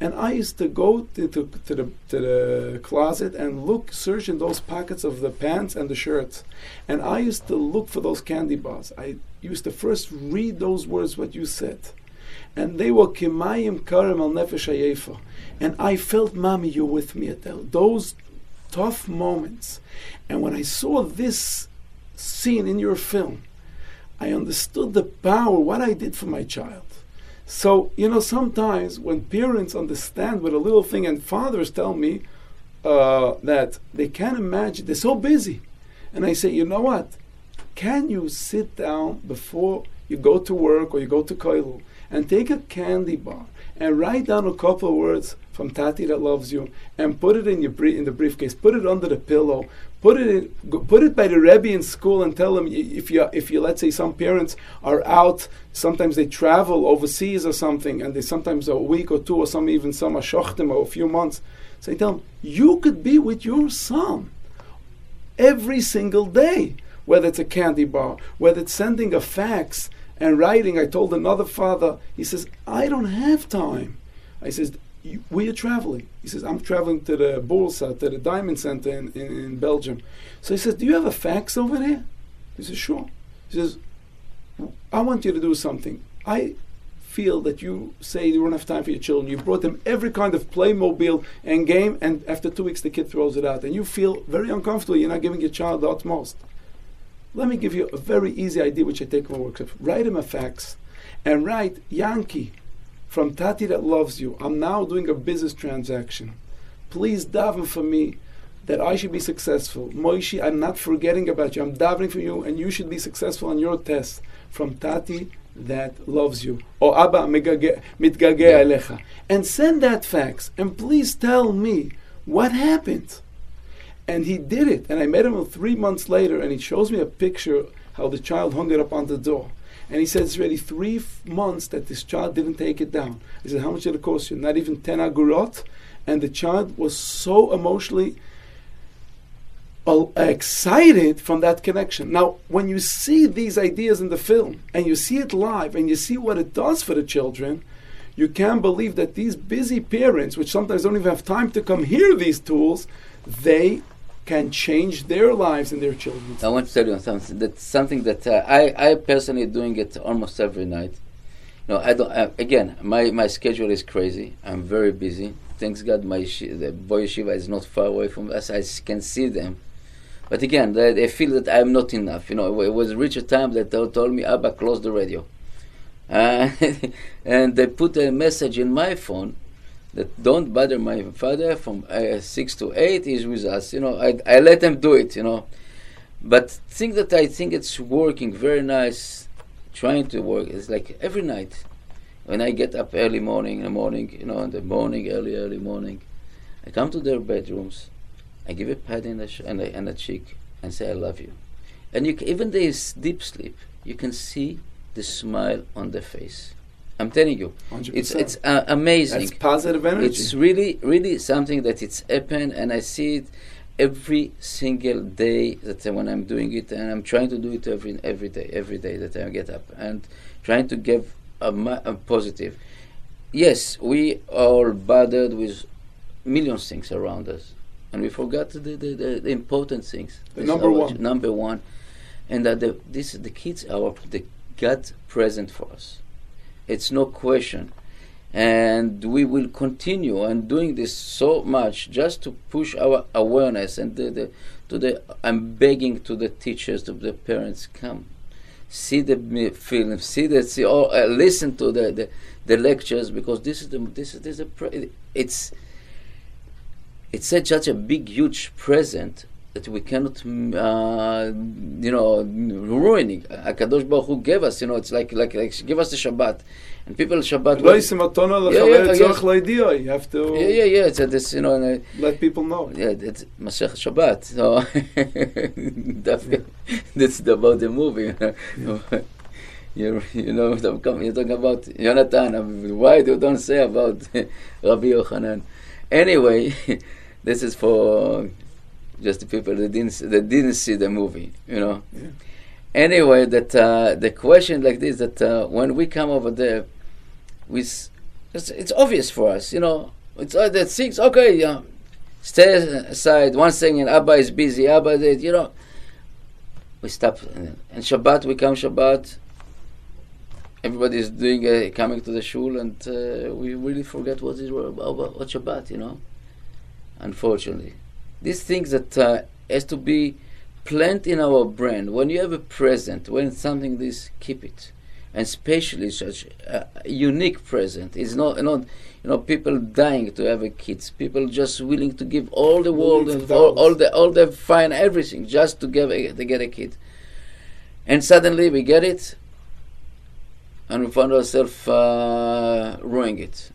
And I used to go to, to, to, the, to the closet and look, search in those pockets of the pants and the shirts. And I used to look for those candy bars. I used to first read those words, what you said. And they were Kimayim Karim al Nefesh Ayefa. And I felt, Mommy, you're with me at. Those tough moments. And when I saw this scene in your film, I understood the power, what I did for my child. So, you know, sometimes when parents understand with a little thing, and fathers tell me uh, that they can't imagine, they're so busy. And I say, you know what? Can you sit down before you go to work or you go to Koilul and take a candy bar and write down a couple of words from Tati that loves you, and put it in your in the briefcase. Put it under the pillow. Put it in, put it by the rebbe in school, and tell them if you if you let's say some parents are out. Sometimes they travel overseas or something, and they sometimes a week or two, or some even some are shochtim or a few months. So tell them you could be with your son every single day, whether it's a candy bar, whether it's sending a fax and writing. I told another father, he says, I don't have time. I says, "You- where you traveling? He says, I'm traveling to the Bursa, to the Diamond Center in, in, in Belgium. So he says, do you have a fax over there? He says, sure. He says, I want you to do something. I feel that you say you don't have time for your children. You brought them every kind of Playmobil and game, and after two weeks the kid throws it out, and you feel very uncomfortable. You're not giving your child the utmost. Let me give you a very easy idea, which I take from my workshop. Write him a fax, and write Yankee from Tati that loves you. I'm now doing a business transaction. Please daven for me that I should be successful. Moishi, I'm not forgetting about you. I'm davening for you, and you should be successful on your test. From Tati that loves you. Or Abba mitgage elecha. And send that fax, and please tell me what happened. And he did it. And I met him three months later, and he shows me a picture how the child hung it up on the door. And he said it's already three f- months that this child didn't take it down. I said, How much did it cost you? Not even 10 agorot. And the child was so emotionally uh, excited from that connection. Now, when you see these ideas in the film and you see it live and you see what it does for the children, you can't believe that these busy parents, which sometimes don't even have time to come hear these tools, they can change their lives and their children's. I want to tell you something. That's something that uh, I, I personally doing it almost every night. No, I don't. Uh, again, my, my schedule is crazy. I'm very busy. Thanks God, my the boy yeshiva is not far away from us. I can see them. But again, they, they feel that I'm not enough. You know, it was reached a time that they told me, Abba, close the radio. Uh, and they put a message in my phone that don't bother my father from uh, six to eight. He's with us. You know, I, I let them do it. You know, but thing that I think it's working very nice, trying to work is like every night when I get up early morning in the morning, you know, in the morning, early early morning, I come to their bedrooms, I give a pat in the sh- and, a, and a cheek, and say I love you, and you c- even they s- deep sleep, you can see the smile on their face. I'm telling you, 100%. it's it's uh, amazing. That's positive energy. It's really, really something that it's happened, and I see it every single day that when I'm doing it, and I'm trying to do it every every day, every day that I get up, and trying to give a, a positive. Yes, we are bothered with millions things around us, and we forgot the the, the, the important things. The number one. Number one, and that the this the kids are the God present for us. It's no question. And we will continue and doing this so much just to push our awareness and the, the to the I'm begging to the teachers to the parents come. See the film see the see or uh, listen to the, the the lectures because this is the this is this is a pre- it's it's such a big huge present that we cannot, mm, uh, you know, ruining. Hakadosh Baruch Hu gave us, you know, it's like like like give us the Shabbat, and people Shabbat. yeah, yeah, yeah, you have to. Yeah, yeah, yeah. It's a, you know. let people know. Yeah, it's Masech Shabbat. So that's about the movie. you you know, you're talking about Yonatan. Um, why do you don't say about Rabbi Yochanan? Anyway, this is for just the people that didn't that didn't see the movie. You know. Yeah. Anyway, that uh, the question like this that uh, when we come over there, we s- it's, it's obvious for us. You know, it's uh, that things. Okay, yeah stay aside. One thing, and Abba is busy. Abba, did you know? We stop. And and Shabbat, we come Shabbat. Everybody is doing uh, coming to the shul, and uh, we really forget what is about what Shabbat. You know, unfortunately, these things that uh, has to be plant in our brain. When you have a present, when something this, keep it, and especially such a unique present. It's not not you know people dying to have a kids. People just willing to give all the world and all, all the all the fine everything just to give a, to get a kid. And suddenly we get it, and we find ourselves uh, ruining it.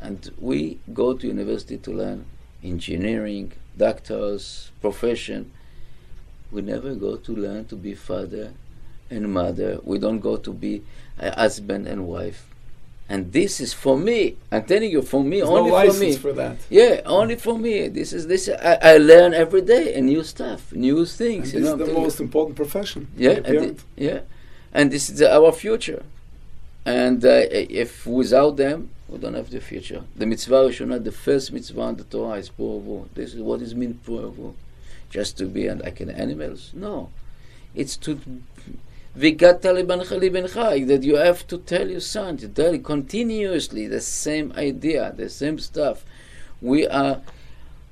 And we go to university to learn engineering, doctors, profession. We never go to learn to be father and mother. We don't go to be a husband and wife. And this is for me. I'm telling you, for me, There's only no for me. for that. Yeah, only for me. This is this. I, I learn every day and new stuff, new And things. this you know, is the telling you. most important profession. Yeah, and yeah, and this is our future. And uh, if without them, we don't have the future. The mitzvah Rishonah, the first mitzvah in the Torah is po'avu. This is what is mean po'avu. Just to be and like an animals? No, it's to that you have to tell your son, to tell continuously the same idea, the same stuff. We are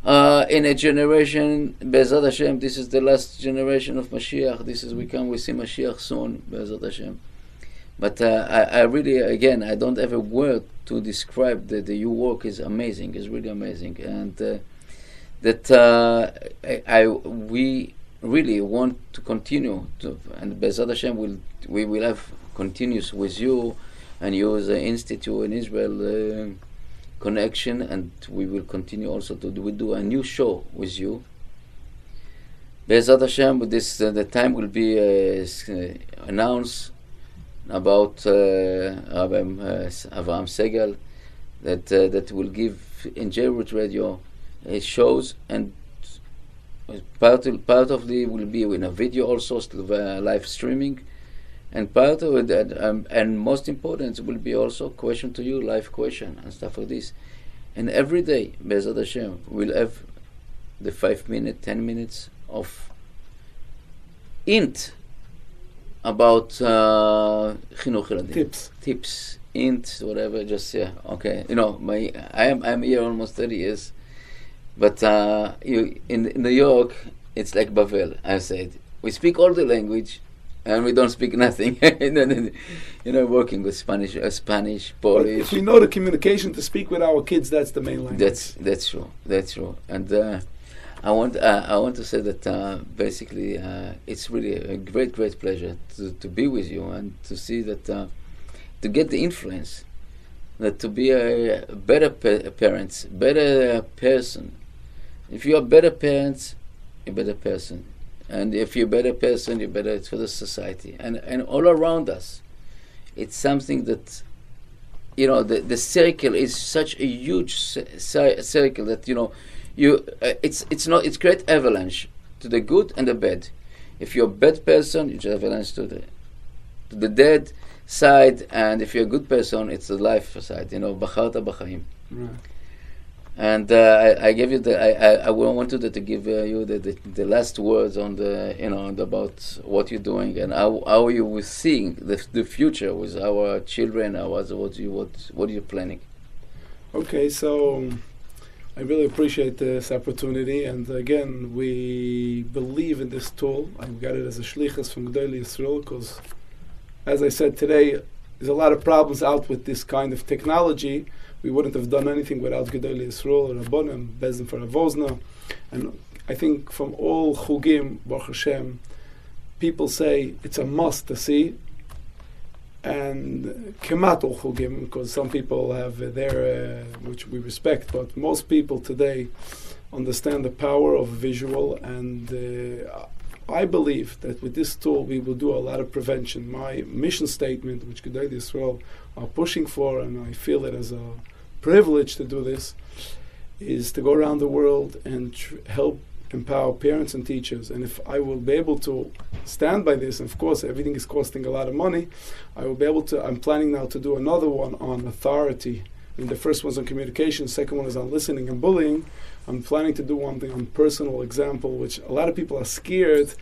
uh, in a generation, Bezat Hashem, this is the last generation of Mashiach. This is we come, we see Mashiach soon, Bezat Hashem. But uh, I, I really, again, I don't have a word to describe that the, your work is amazing. It's really amazing, and uh, that uh, I, I we really want to continue to, and Bezat Hashem will we will have continuous with you and your uh, institute in Israel. Uh, connection and we will continue also to do, we do a new show with you Bezat Hashem this uh, the time will be uh, announced about uh, uh, Avraham Segal that uh, that will give in J-Root Radio shows and part of, part of the will be in a video also live streaming and part of it, and, um, and most important, will be also question to you, live question and stuff like this. And every day, Bezat Hashem, we'll have the five minute, ten minutes of int about uh, tips. Tips int whatever just yeah okay. You know my i am i'm here almost 30 years but uh, you in, in new york it's like bavel i said. We speak all the language and we don't speak nothing. You know working with spanish uh, spanish polish. but if we know the communication to speak with our kids that's the main language. That's that's true that's true. And uh, I want uh, I want to say that uh, basically uh, it's really a great great pleasure to, to be with you and to see that uh, to get the influence that to be a better pa- parents, better person. If you are better parents, you're better person. And if you're better person, you're better for the society. And and all around us, it's something that you know the, the circle is such a huge ci- ci- circle that you know you uh, it's it's not it's great avalanche to the good and the bad. If you're a bad person you just avalanche to the to the dead side and if you're a good person it's the life side you know bacharta b'chaim Right. and uh, I, I give you the I, I, I wanted to give uh, you the, the, the last words on the you know about what you're doing and how, how you were seeing the, the future with our children what what you what what are you planning. Okay, so um, I really appreciate this opportunity, and again, we believe in this tool. I got it as a shlichus from Gdoli Yisrael because, as I said today, there's a lot of problems out with this kind of technology. We wouldn't have done anything without Gdoli Yisrael, Rabbonim, Bezin for Avozna, and I think from all chugim, Baruch Hashem, people say it's a must to see, and kemat all chugim, because some people have their, uh, which we respect, but most people today understand the power of visual, and uh, I believe that with this tool we will do a lot of prevention. My mission statement, which Gedei Yisrael are pushing for, and I feel it as a privilege to do this, is to go around the world and tr- help empower parents and teachers. And if I will be able to stand by this, of course everything is costing a lot of money, I will be able to. I'm planning now to do another one on authority. The first one's on communication. Second one is on listening and bullying. I'm planning to do one thing on personal example, which a lot of people are scared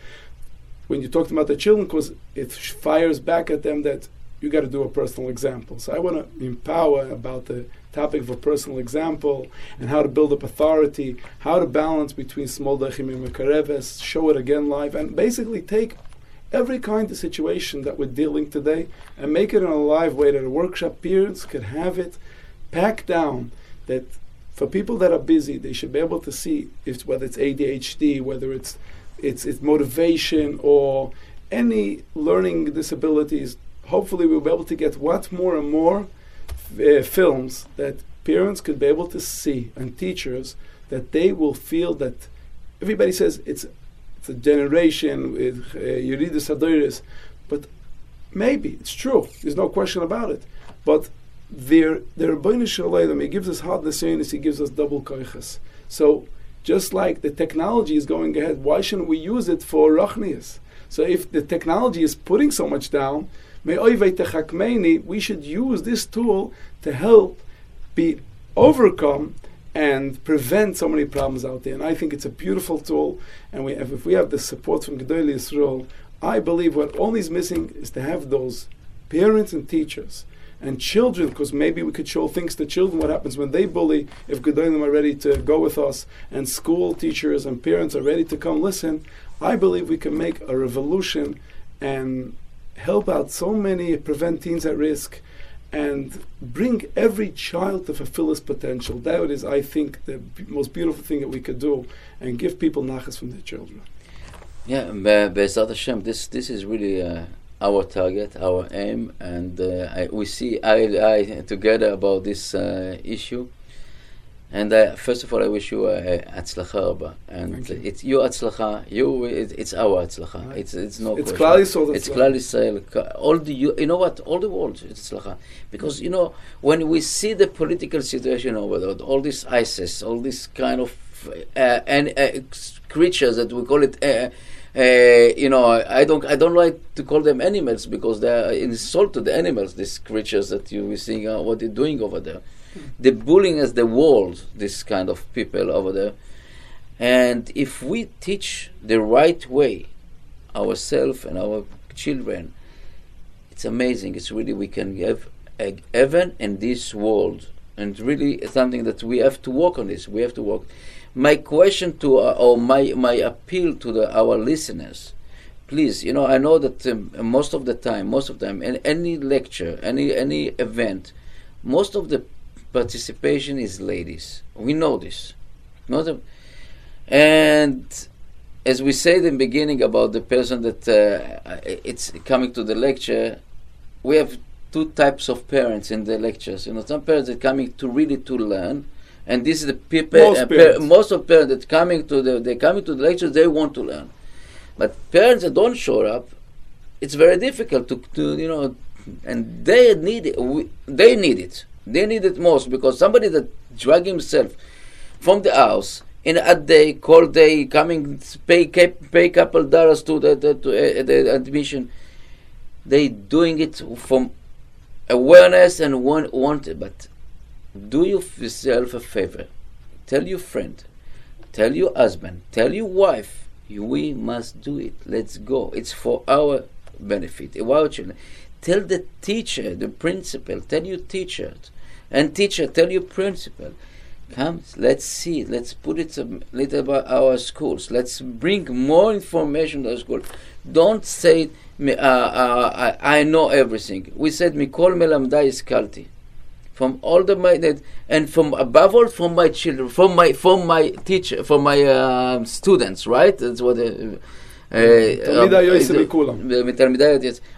when you talk about the children because it fires back at them that you got to do a personal example. So I want to empower about the topic of a personal example and how to build up authority, how to balance between small dechim and mekareves, show it again live, and basically take every kind of situation that we're dealing today and make it in a live way that a workshop parents could have it packed down that for people that are busy they should be able to see if whether it's ADHD whether it's it's, it's motivation or any learning disabilities. Hopefully we'll be able to get what more and more uh, films that parents could be able to see and teachers that they will feel that everybody says it's it's a generation with uh, Yeridas Hadoros, but maybe it's true. There's no question about it. But their their Shalom, he gives us hardness he gives us double koiches. So just like the technology is going ahead, why shouldn't we use it for ruchnius? So if the technology is putting so much down, we should use this tool to help be overcome and prevent so many problems out there. And I think it's a beautiful tool. And we have, if we have the support from Gedolei Yisrael, I believe what only is missing is to have those parents and teachers and children, because maybe we could show things to children what happens when they bully, if Gedolim are ready to go with us, and school teachers and parents are ready to come listen, I believe we can make a revolution and help out so many, prevent teens at risk, and bring every child to fulfill his potential. That is, I think, the b- most beautiful thing that we could do, and give people nachas from their children. Yeah, Be'ezat Hashem, this, this is really... Uh our target, our aim, and uh, I, we see eye to eye together about this uh, issue. And uh, first of all, I wish you uh, atzlacha And you. it's your atzlacha. You, it, it's our atzlacha. Right. It's it's no. It's Klal Yisrael. It's Klal Yisrael. All the you, you know what? All the world it's atzlacha. Because you know when we see the political situation over there, all this ISIS, all this kind of uh, and uh, creatures that we call it uh, you know, I don't, I don't like to call them animals because they are insulted animals. These creatures that you were seeing, uh, what they're doing over there. They're bullying as the world. This kind of people over there, and if we teach the right way, ourselves and our children, it's amazing. It's really we can have a heaven in this world, and really something that we have to work on. This we have to work my question to uh, or my my appeal to the, our listeners please you know i know that um, most of the time most of the time in any lecture any any event most of the participation is ladies. We know this. Not a, and as we said in the beginning about the person that uh, it's coming to the lecture we have two types of parents in the lectures. You know some parents are coming to really to learn and this is the people most, uh, par- most of parents that coming to the they coming to the lectures they want to learn. But parents that don't show up it's very difficult to, to you know and they need it we, they need it they need it most because somebody that drag himself from the house in a day cold day coming pay pay couple dollars to the, the, to, uh, the admission they doing it from awareness and want, want but do yourself a favor. Tell your friend, tell your husband, tell your wife, we must do it. Let's go. It's for our benefit, our children. Tell the teacher, the principal, tell your teacher, and teacher, tell your principal. Come, let's see. Let's put it a little about our schools. Let's bring more information to the school. Don't say, uh, uh, I, I know everything. We said, Mikol melamdai iskalti from all the my and from above all from my children, from my from my teacher, from my uh, students, right? That's what. Uh, uh,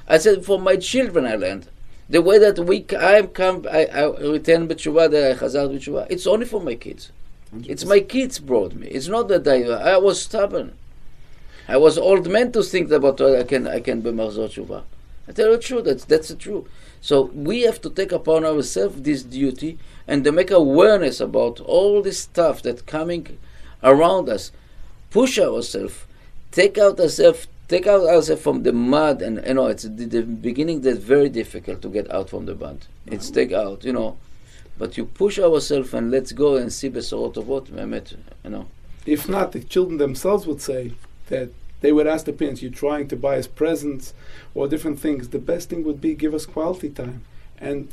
I said, for my children, I learned the way that we I'm come, I, I return b'tshuva, that I chazar b'tshuva. It's only for my kids. It's my kids brought me. It's not that I I was stubborn. I was old man to think about uh, I can I can be marzot tshuva. I tell you the truth. That's that's the truth. So we have to take upon ourselves this duty and to make awareness about all this stuff that coming around us. Push ourselves, take out ourselves, take out ourselves from the mud, and you know it's the, the beginning that's very difficult to get out from the mud. It's take out, you know, but you push ourselves and let's go and see the sort of what, Mehmet, you know. If not, the children themselves would say that they would ask the parents, "You're trying to buy us presents or different things. The best thing would be give us quality time." And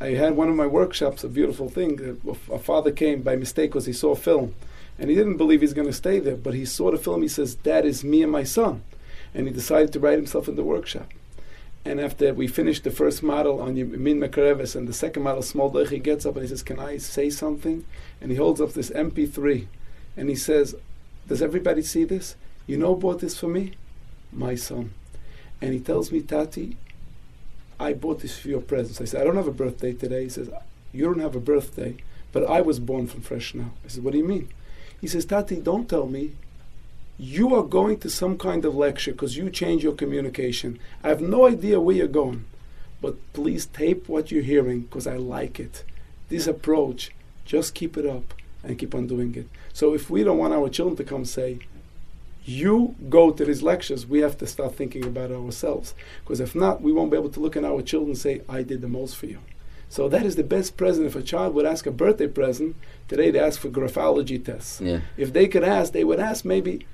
I had one of my workshops, a beautiful thing. A father came by mistake because he saw a film, and he didn't believe he's going to stay there. But he saw the film. He says, "That is me and my son," and he decided to write himself in the workshop. And after we finished the first model on Min Makarevis and the second model, Small Doich, he gets up and he says, Can I say something? And he holds up this MP3 and he says, Does everybody see this? You know bought this for me? My son. And he tells me, Tati, I bought this for your presents. I said, I don't have a birthday today. He says, You don't have a birthday, but I was born from fresh now. I said, What do you mean? He says, Tati, don't tell me. You are going to some kind of lecture because you change your communication. I have no idea where you're going, but please tape what you're hearing because I like it. This approach, just keep it up and keep on doing it. So if we don't want our children to come say, you go to these lectures, we have to start thinking about ourselves. Because if not, we won't be able to look at our children and say, I did the most for you. So that is the best present. If a child would ask a birthday present, today they ask for graphology tests. Yeah. If they could ask, they would ask maybe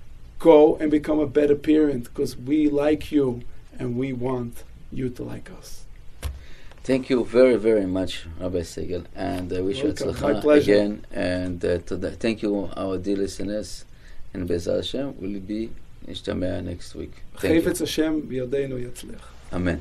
Go and become a better parent because we like you and we want you to like us. Thank you very, very much, Rabbi Segal, and I wish Welcome. you atzlacha again. And uh, the, thank you, our dear listeners, and Bezal Hashem will be Ishtamea next week. Thank you. Hashem, Amen.